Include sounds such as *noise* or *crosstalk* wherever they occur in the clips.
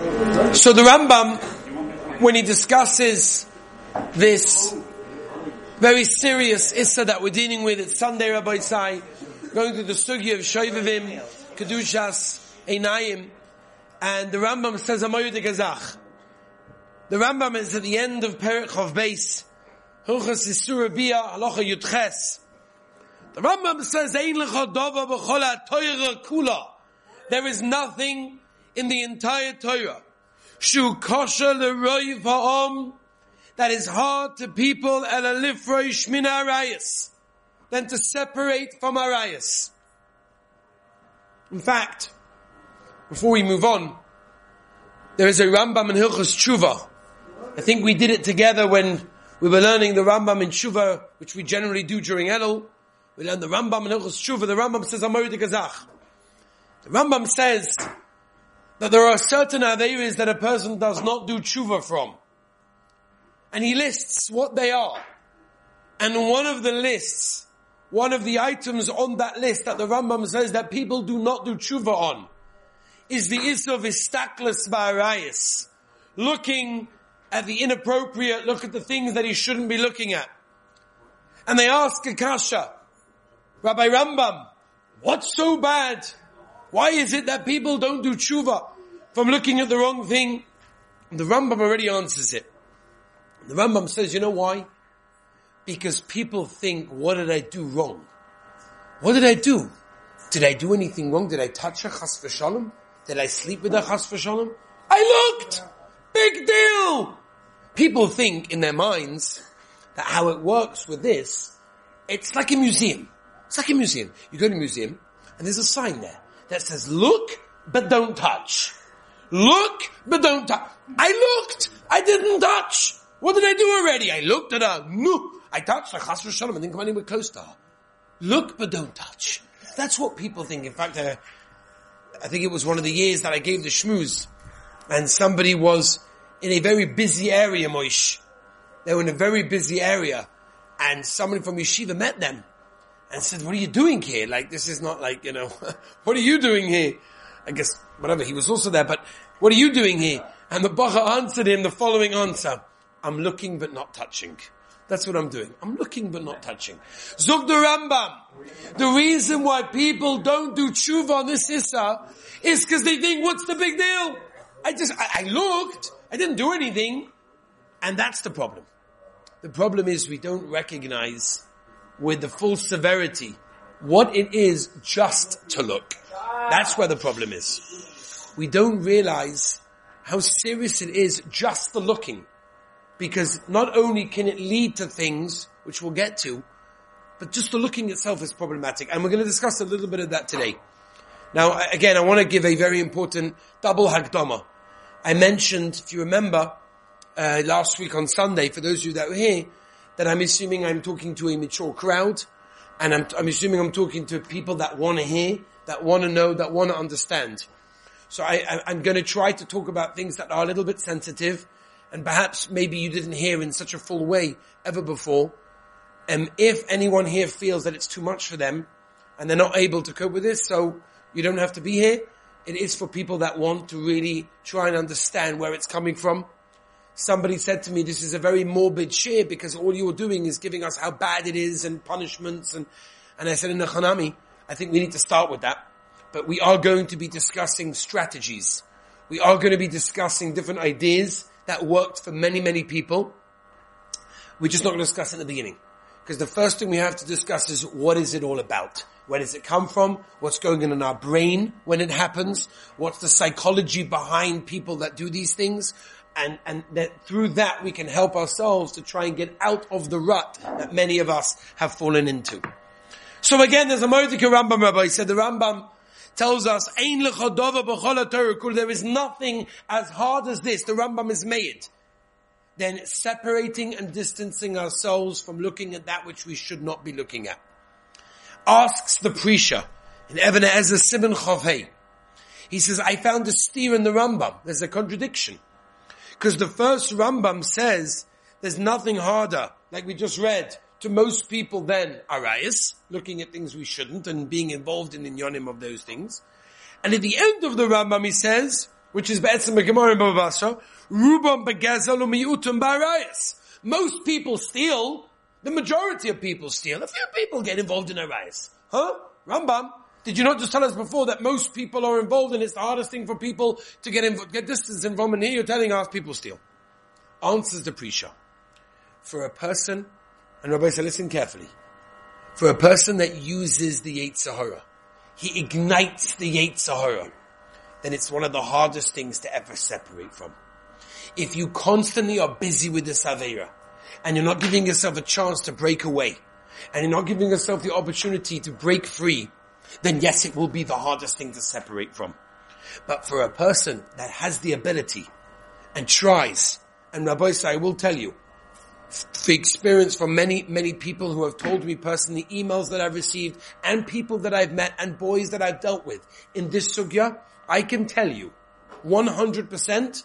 So the Rambam, when he discusses this very serious issa that we're dealing with, it's Sunday, Rabbi Isai, going through the sugi of Shoivavim, Kedushas, Einayim, and the Rambam says, Amoyu de Gazach. The Rambam is at the end of Perich of Beis, Hilchas Isura Bia, Halacha Yutches. The Rambam says, Ein lecha dova b'chol kula. There is nothing in the entire Torah. Shu kosher l'roi va'om, that is hard to people, el alifroi shmina arayas, than to separate from arayas. In fact, before we move on, there is a Rambam in Hilchas Tshuva. I think we did it together when we were learning the Rambam in Tshuva, which we generally do during Elul. We learned the Rambam in Hilchas Tshuva. The Rambam says, Amori de Gazach. The Rambam says that there are certain areas that a person does not do tshuva from. And he lists what they are. And one of the lists, one of the items on that list that the Rambam says that people do not do tshuva on, is the issue of istaklis ba'arayis. Looking at the inappropriate, look at the things that he shouldn't be looking at. And they ask Akasha, Rabbi Rambam, what's so bad? Why is it that people don't do tshuva from looking at the wrong thing? The Rambam already answers it. The Rambam says, you know why? Because people think, what did I do wrong? What did I do? Did I do anything wrong? Did I touch a chas v'shalom? Did I sleep with a chas v'shalom? I looked! Big deal! People think in their minds that how it works with this, it's like a museum. It's like a museum. You go to a museum and there's a sign there that says, look, but don't touch. Look, but don't touch. I looked. I didn't touch. What did I do already? I looked at her. No. I touched her. Chas v'shalom. I didn't come anywhere close to her. Look, but don't touch. That's what people think. In fact, uh, I think it was one of the years that I gave the shmooze and somebody was in a very busy area, Moish. They were in a very busy area and somebody from yeshiva met them and said, what are you doing here? Like, this is not like, you know, *laughs* what are you doing here? I guess, whatever, he was also there, but what are you doing here? And the Bacha answered him the following answer. I'm looking but not touching. That's what I'm doing. I'm looking but not touching. Zug the Rambam. The reason why people don't do tshuva on this issa is because they think, what's the big deal? I just, I, I looked, I didn't do anything. And that's the problem. The problem is we don't recognize with the full severity what it is just to look. That's where the problem is. We don't realize how serious it is just the looking. Because not only can it lead to things, which we'll get to, but just the looking itself is problematic. And we're going to discuss a little bit of that today. Now, again, I want to give a very important double hagdama. I mentioned, if you remember, uh, last week on Sunday, for those of you that were here, that I'm assuming I'm talking to a mature crowd, and I'm, I'm assuming I'm talking to people that want to hear, that want to know, that want to understand. So I, am going to try to talk about things that are a little bit sensitive, and perhaps maybe you didn't hear in such a full way ever before. And if anyone here feels that it's too much for them, and they're not able to cope with this, so you don't have to be here. It is for people that want to really try and understand where it's coming from somebody said to me, this is a very morbid share because all you're doing is giving us how bad it is and punishments and, and I said in the Hanami, I think we need to start with that. But we are going to be discussing strategies. We are going to be discussing different ideas that worked for many, many people. We're just not going to discuss it in the beginning. Because the first thing we have to discuss is what is it all about? Where does it come from? What's going on in our brain when it happens? What's the psychology behind people that do these things? And, and that through that we can help ourselves to try and get out of the rut that many of us have fallen into. So again, there's a Mordecai Rambam Rabbi He said the Rambam tells us, there is nothing as hard as this, the Rambam is made, Then separating and distancing ourselves from looking at that which we should not be looking at. Asks the Prisha in Even HaEzer Simon Chavei. He says, I found a steer in the Rambam. There's a contradiction. Because the first Rambam says there's nothing harder, like we just read, to most people than arayas, looking at things we shouldn't and being involved in the inyonim of those things. And at the end of the Rambam he says, which is Be'etzim Gemara in Baba Basra, Rubam Begezel Barayas. Most people steal, the majority of people steal. A few people get involved in arayas. Huh? Rambam, did you not just tell us before that most people are involved and it's the hardest thing for people to get get distance involved and here you're telling us people steal. Answers the Prisha. For a person, and Rabbi said listen carefully, for a person that uses the Yetzer Hara, he ignites the Yetzer Hara, then it's one of the hardest things to ever separate from. If you constantly are busy with the Savera, and you're not giving yourself a chance to break away, and you're not giving yourself the opportunity to break free, then yes, it will be the hardest thing to separate from. But for a person that has the ability and tries, and Rabbi I will tell you, the experience from many, many people who have told me personally, emails that I've received, and people that I've met, and boys that I've dealt with in this sugya, I can tell you, 100%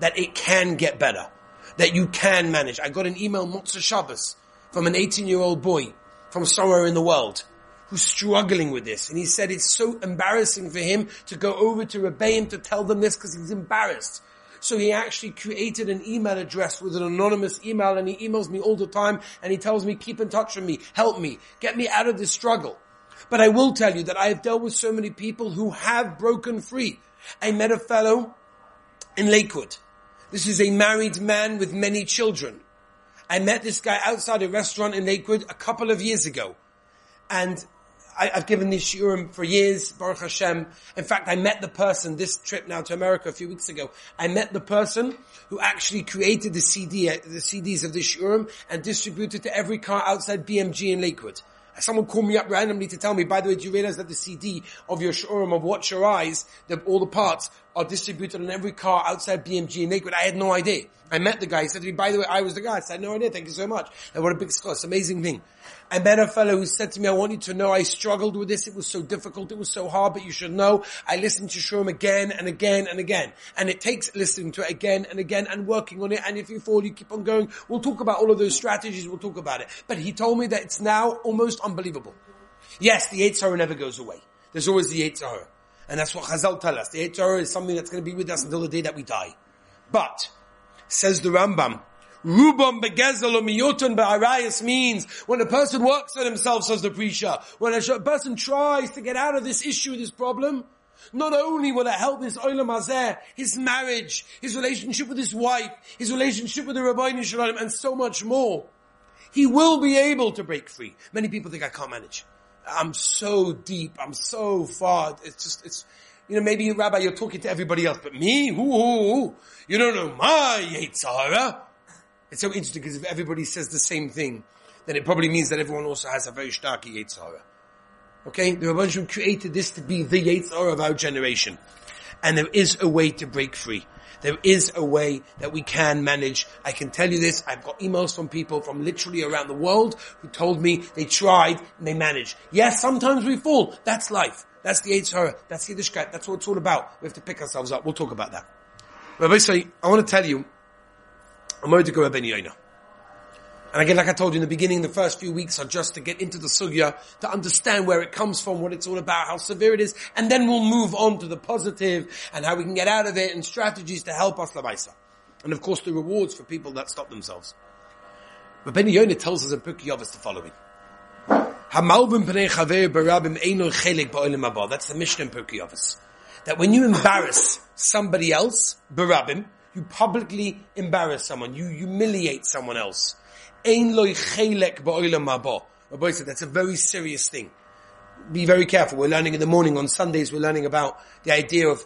that it can get better. That you can manage. I got an email Motzei Shabbos from an 18 year old boy from somewhere in the world who's struggling with this. And he said it's so embarrassing for him to go over to Rebbeim to tell them this because he's embarrassed. So he actually created an email address with an anonymous email and he emails me all the time and he tells me, keep in touch with me, help me, get me out of this struggle. But I will tell you that I have dealt with so many people who have broken free. I met a fellow in Lakewood. This is a married man with many children. I met this guy outside a restaurant in Lakewood a couple of years ago. And I, have given this shiurim for years, Baruch Hashem. In fact, I met the person, this trip now to America a few weeks ago, I met the person who actually created the CD, the CDs of this shiurim and distributed to every car outside BMG in Lakewood. Someone called me up randomly to tell me, by the way, do you realize that the CD of your shiurim of Watch Your Eyes, the, all the parts are distributed on every car outside BMG in Lakewood? I had no idea. I met the guy. He said to me, by the way, I was the guy. I said, no idea. Thank you so much. And what a big score. amazing thing. I met a fellow who said to me, I want you to know I struggled with this. It was so difficult. It was so hard, but you should know I listened to shiurim again and again and again. And it takes listening to it again and again and working on it. And if you fall, you keep on going. We'll talk about all of those strategies. We'll talk about it. But he told me that it's now almost unbelievable. Yes, the Eight never goes away. There's always the Eight And that's what Chazal tell us. The Eight is something that's going to be with us until the day that we die. But, says the Rambam, Rubam begezel or miyotun be'arayas means when a person works on himself, says the Prisha, when a person tries to get out of this issue, this problem, not only will it help his olam hazeh, his marriage, his relationship with his wife, his relationship with the Rabbi Shalom, and so much more, he will be able to break free. Many people think I can't manage. I'm so deep. I'm so far. It's just, it's, you know, maybe Rabbi, you're talking to everybody else, but me, who, who, who? You don't know my Yetzer Hara. It's so interesting because if everybody says the same thing, then it probably means that everyone also has a very stark Yetzer Hara. Okay? there are The Rabban created this to be the Yetzer Hara of our generation. And there is a way to break free. There is a way that we can manage. I can tell you this. I've got emails from people from literally around the world who told me they tried and they managed. Yes, sometimes we fall. That's life. That's the Yetzer Hara. That's the Yiddishkeit. That's what it's all about. We have to pick ourselves up. We'll talk about that. Rabbi say, I want to tell you, I'm going to go Rabbi Yoina. And again, like I told you in the beginning, the first few weeks are just to get into the sugya, to understand where it comes from, what it's all about, how severe it is, and then we'll move on to the positive and how we can get out of it and strategies to help us labaisa. And of course the rewards for people that stop themselves. But Ben Yonah tells us in Pirkei the following. That's the Mishnah in Pirkei. That when you embarrass somebody else, barabim, you publicly embarrass someone, you humiliate someone else. Ein loy chelek ba'olam haba. Rabbi said that's a very serious thing. Be very careful. We're learning in the morning on Sundays. We're learning about the idea of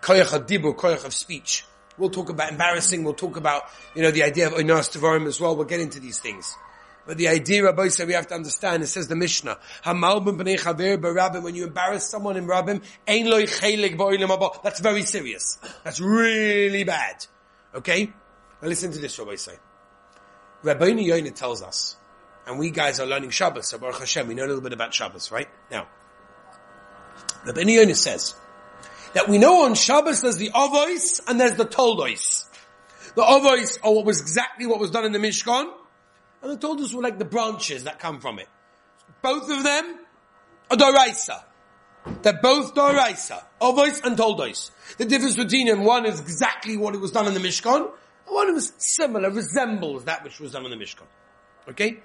koyach dibur, koyach of speech. We'll talk about embarrassing. We'll talk about you know the idea of oinas tavarim as well. We'll get into these things. But the idea, Rabbi said, we have to understand, it says the Mishnah, Hamalbim b'nei chaver b'rabim, when you embarrass someone in Rabbim, ein loy chelik ba'olim That's very serious. That's really bad. Okay? Now listen to this, Rabbi say. Rabbeinu Yoina tells us, and we guys are learning Shabbos, so Baruch Hashem, we know a little bit about Shabbos, right? Now, Rabbeinu Yoina says that we know on Shabbos there's the Avois and there's the Toldois. The Avois are what was exactly what was done in the Mishkan, and the Toldos were like the branches that come from it. Both of them are Doraisa. They're both Doraisa, Ovois and Toldois. The difference between them, one is exactly what it was done in the Mishkan, one is similar, resembles that which was done on the Mishkan. Okay?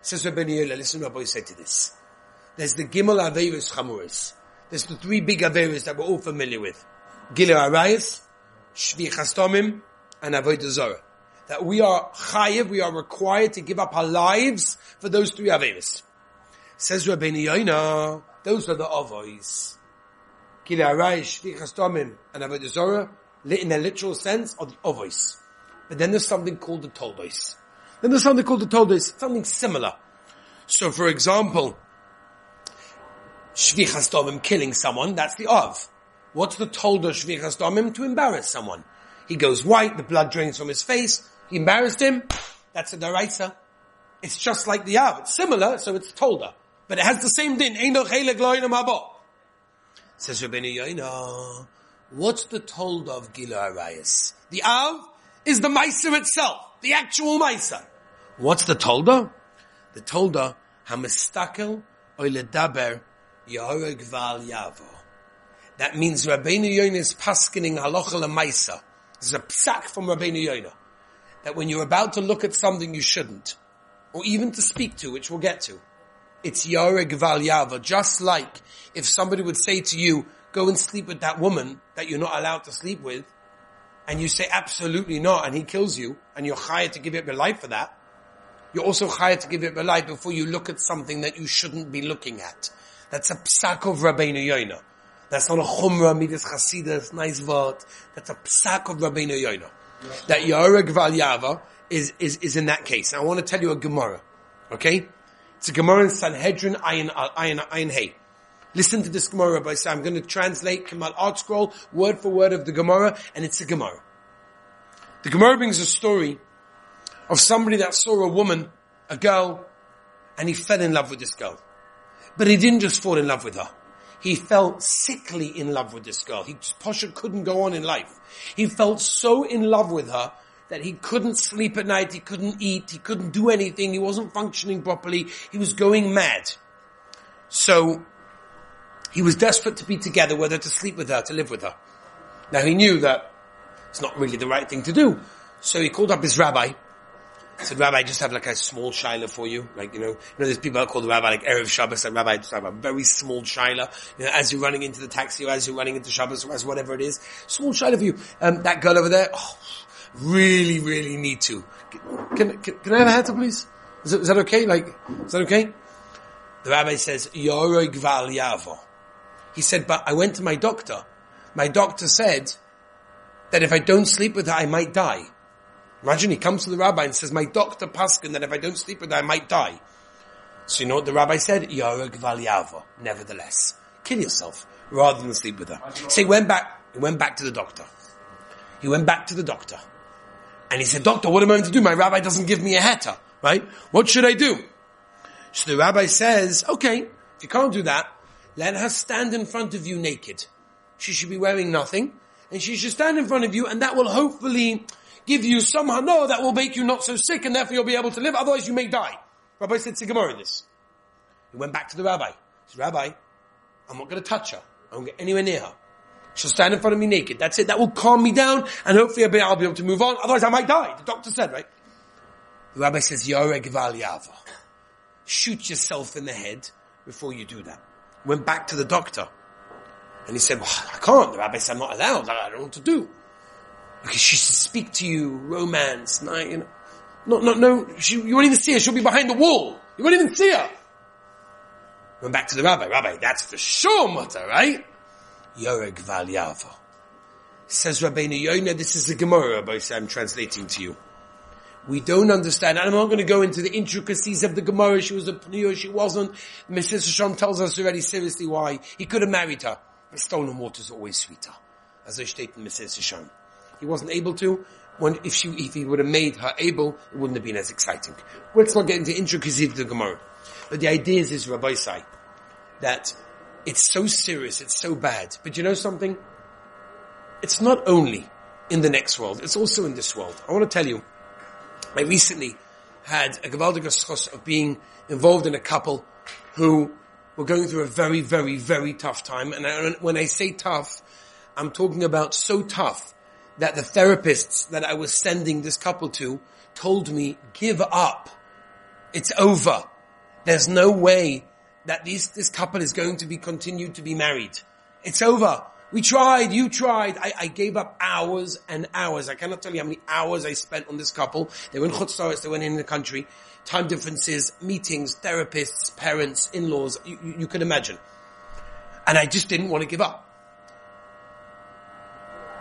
Says Rabbi Yoina, listen to what Rabbi said to this. There's the Gimel Averis Chamuris. There's the three big Averis that we're all familiar with. Gilur Arayas, Shvi Tomim, and Avodah Zorah. That we are chayiv, we are required to give up our lives for those three Averis. Says Rabbi Yoina, those are the Avois. Gilur Arayas, Shvi Tomim, and Avodah Zorah, in a literal sense, are the Avois. But then there's something called the Toldos. Then there's something called the Toldos, something similar. So for example, Shvichas Domim killing someone, that's the Av. What's the Toldo Shvichas Domim? To embarrass someone. He goes white, the blood drains from his face, he embarrassed him, that's a Doraisa. It's just like the Av. It's similar, so it's Tolda. But it has the same din. Says Rabbeinu Yoina, what's the Tolda of Gilur Arayas? The Av is the Meiser itself, the actual Meiser. What's the Tolda? The Tolda, Hamistakel Oiledaber Yahoreg Val Yavo. That means Rabbeinu Yonah is paskening halacha lemaisa. There's a psak from Rabbeinu Yonah. That when you're about to look at something you shouldn't, or even to speak to, which we'll get to, it's Yareg Val Yava. Just like if somebody would say to you, go and sleep with that woman that you're not allowed to sleep with, and you say absolutely not, and he kills you, and you're hired to give up your life for that, you're also hired to give up your life before you look at something that you shouldn't be looking at. That's a psak of Rabbeinu Yoina. That's not a chumrah, midas chasidus, nice word. That's a psak of Rabbeinu Yoina. That Yoreg Valyava is, is, is in that case. I want to tell you a Gemara. Okay? It's a Gemara in Sanhedrin Ayin, Ayin, Ayin Hey. Listen to this Gemara by I'm going to translate Kamal ArtScroll word for word of the Gemara, and it's a Gemara. The Gemara brings a story of somebody that saw a woman, a girl, and he fell in love with this girl. But he didn't just fall in love with her. He fell sickly in love with this girl. He, Pasha couldn't go on in life. He felt so in love with her that he couldn't sleep at night, he couldn't eat, he couldn't do anything, he wasn't functioning properly, he was going mad. So, he was desperate to be together, whether to sleep with her, to live with her. Now he knew that it's not really the right thing to do. So he called up his rabbi. Said, Rabbi, I just have like a small shaila for you. Like, you know, you know, there's people called the rabbi like Erev Shabbos, and Rabbi, I just have a very small shaila. You know, as you're running into the taxi or as you're running into Shabbos or as whatever it is. Small shaila for you. Um, that girl over there, oh, really, really need to. Can, can, can I have a heads please? Is, that okay? Like, is that okay? The rabbi says, Yorog Val Yavo. He said, but I went to my doctor. My doctor said that if I don't sleep with her, I might die. Imagine he comes to the rabbi and says, my doctor Paskin that if I don't sleep with her, I might die. So you know what the rabbi said? Nevertheless, kill yourself rather than sleep with her. So he went back, he went back to the doctor. He went back to the doctor. And he said, doctor, what am I going to do? My rabbi doesn't give me a heta, right? What should I do? So the rabbi says, okay, if you can't do that, let her stand in front of you naked. She should be wearing nothing, and she should stand in front of you, and that will hopefully give you some hana that will make you not so sick, and therefore you'll be able to live. Otherwise, you may die. Rabbi said to Gemara this. He went back to the rabbi. He said, Rabbi, I'm not going to touch her. I won't get anywhere near her. She'll stand in front of me naked. That's it. That will calm me down, and hopefully I'll be, I'll be able to move on. Otherwise, I might die. The doctor said, right? The rabbi says, Yoreg Valyava. Shoot yourself in the head before you do that went back to the doctor. And he said, well, I can't. The rabbi said, I'm not allowed. I don't know what to do. Because she should speak to you, romance, night, you know. No, no, no, she, you won't even see her. She'll be behind the wall. You won't even see her. Went back to the rabbi. Rabbi, that's for sure mutter, right? Yoreg Valyava. Says Rabbeinu Yonah, this is the Gemara, Rabbi, I'm translating to you. We don't understand. And I'm not going to go into the intricacies of the Gemara. She was a Pneuya, she wasn't. Mrs. Hashem tells us already seriously why. He could have married her. The stolen water is always sweeter. As I state in Mrs. He wasn't able to. When, if she, if he would have made her able, it wouldn't have been as exciting. let's not get into intricacies of the Gemara. But the idea is, is Rabbi Sai, that it's so serious, it's so bad. But you know something? It's not only in the next world, it's also in this world. I want to tell you, I recently had a gewaldige schos of being involved in a couple who were going through a very, very, very tough time. And I, when I say tough, I'm talking about so tough that the therapists that I was sending this couple to told me, give up. It's over. There's no way that these, this couple is going to be continued to be married. It's over. We tried, you tried. I, I, gave up hours and hours. I cannot tell you how many hours I spent on this couple. They were in they went in the country. Time differences, meetings, therapists, parents, in-laws, you, you can imagine. And I just didn't want to give up.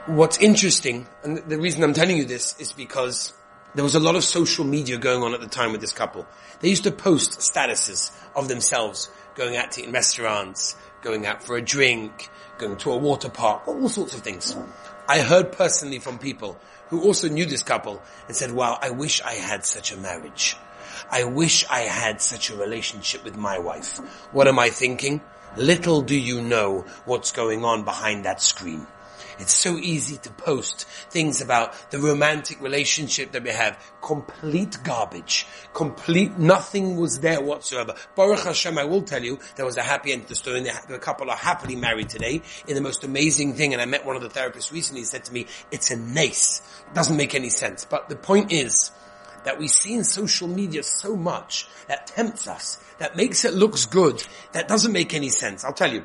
What's interesting, and the reason I'm telling you this is because there was a lot of social media going on at the time with this couple. They used to post statuses of themselves going out to eat in restaurants, going out for a drink, going to a water park, all sorts of things. I heard personally from people who also knew this couple and said, wow, I wish I had such a marriage. I wish I had such a relationship with my wife. What am I thinking? Little do you know what's going on behind that screen. It's so easy to post things about the romantic relationship that we have. Complete garbage. Complete, nothing was there whatsoever. Baruch Hashem, I will tell you, there was a happy end to the story. The couple are happily married today in the most amazing thing. And I met one of the therapists recently, he said to me, it's a nace. It doesn't make any sense. But the point is, that we see in social media so much that tempts us, that makes it looks good, that doesn't make any sense. I'll tell you.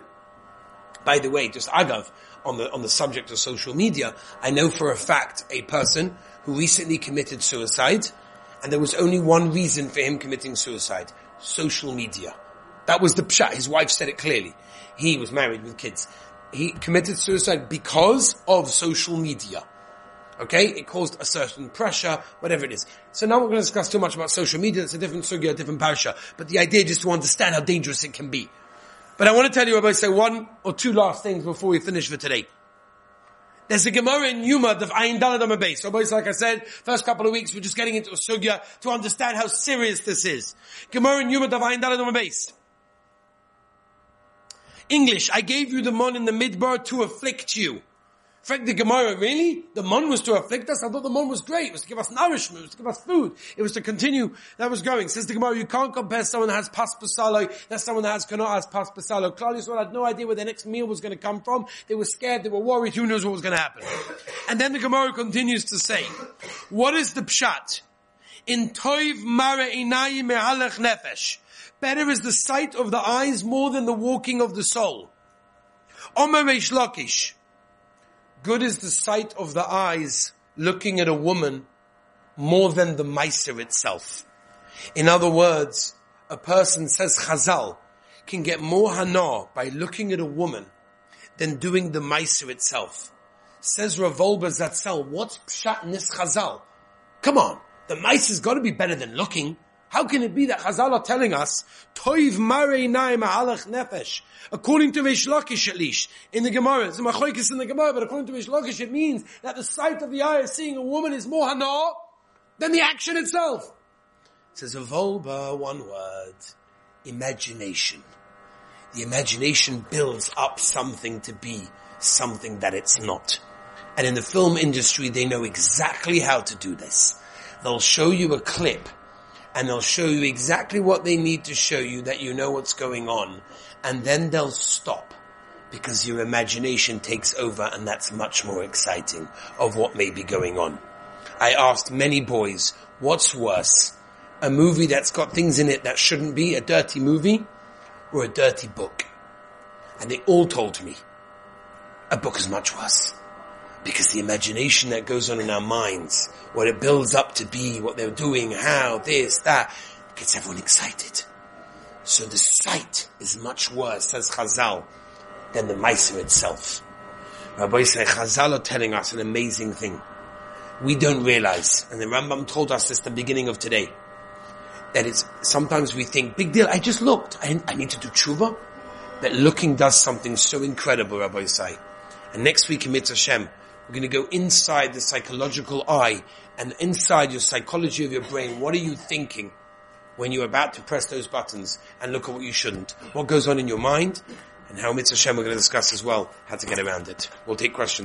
By the way, just agav, on the, on the subject of social media, I know for a fact a person who recently committed suicide, and there was only one reason for him committing suicide. Social media. That was the pshat. His wife said it clearly. He was married with kids. He committed suicide because of social media. Okay? It caused a certain pressure, whatever it is. So now we're going to discuss too much about social media. It's a different sugya, a different parsha. But the idea is just to understand how dangerous it can be. But I want to tell you about say one or two last things before we finish for today. There's a Gemara in Yuma of Ayin Dalad on base. So like I said, first couple of weeks we're just getting into a sugya to understand how serious this is. Gemara in Yuma of Ayin Dalad on base. English, I gave you the mon in the midbar to afflict you. Frank the Gemara, really? The mon was to afflict us? I thought the mon was great. It was to give us nourishment. It was to give us food. It was to continue. That was going. Says the Gemara, you can't compare someone that has pas pasalo, that's someone that has cannot has pas pasalo. Claudius had no idea where their next meal was going to come from. They were scared. They were worried. Who knows what was going to happen? And then the Gemara continues to say, what is the pshat? In toiv mara inayim mehalech nefesh. Better is the sight of the eyes more than the walking of the soul. Omer Lakish. Good is the sight of the eyes looking at a woman more than the Meiser itself. In other words, a person says Chazal can get more hana by looking at a woman than doing the Meiser itself. Says Rav Wolbe Zatzel, what's pshat in this Chazal? Come on, the Meiser's got to be better than looking. How can it be that Chazal are telling us, Toiv Marei Naim Ma'alach Nefesh? According to Reish Lakish at least, in the Gemara, it's machoikis in the Gemara, but according to Reish Lakish, it means that the sight of the eye of seeing a woman is more hana than the action itself. It says a Wolbe, one word, imagination. The imagination builds up something to be something that it's not. And in the film industry, they know exactly how to do this. They'll show you a clip and they'll show you exactly what they need to show you that you know what's going on. And then they'll stop because your imagination takes over and that's much more exciting of what may be going on. I asked many boys, what's worse? A movie that's got things in it that shouldn't be, a dirty movie, or a dirty book? And they all told me, a book is much worse. Because the imagination that goes on in our minds, what it builds up to be, what they're doing, how, this, that, gets everyone excited. So the sight is much worse, says Chazal, than the Meiser itself. Rabbi say Chazal are telling us an amazing thing. We don't realize, and the Rambam told us this at the beginning of today, that it's, sometimes we think, big deal, I just looked, I, I need to do tshuva, but looking does something so incredible, Rabbi say. And next week in Mitzvah Hashem, we're going to go inside the psychological eye and inside your psychology of your brain. What are you thinking when you're about to press those buttons and look at what you shouldn't? What goes on in your mind? And how Mitzvah Hashem we're going to discuss as well how to get around it. We'll take questions.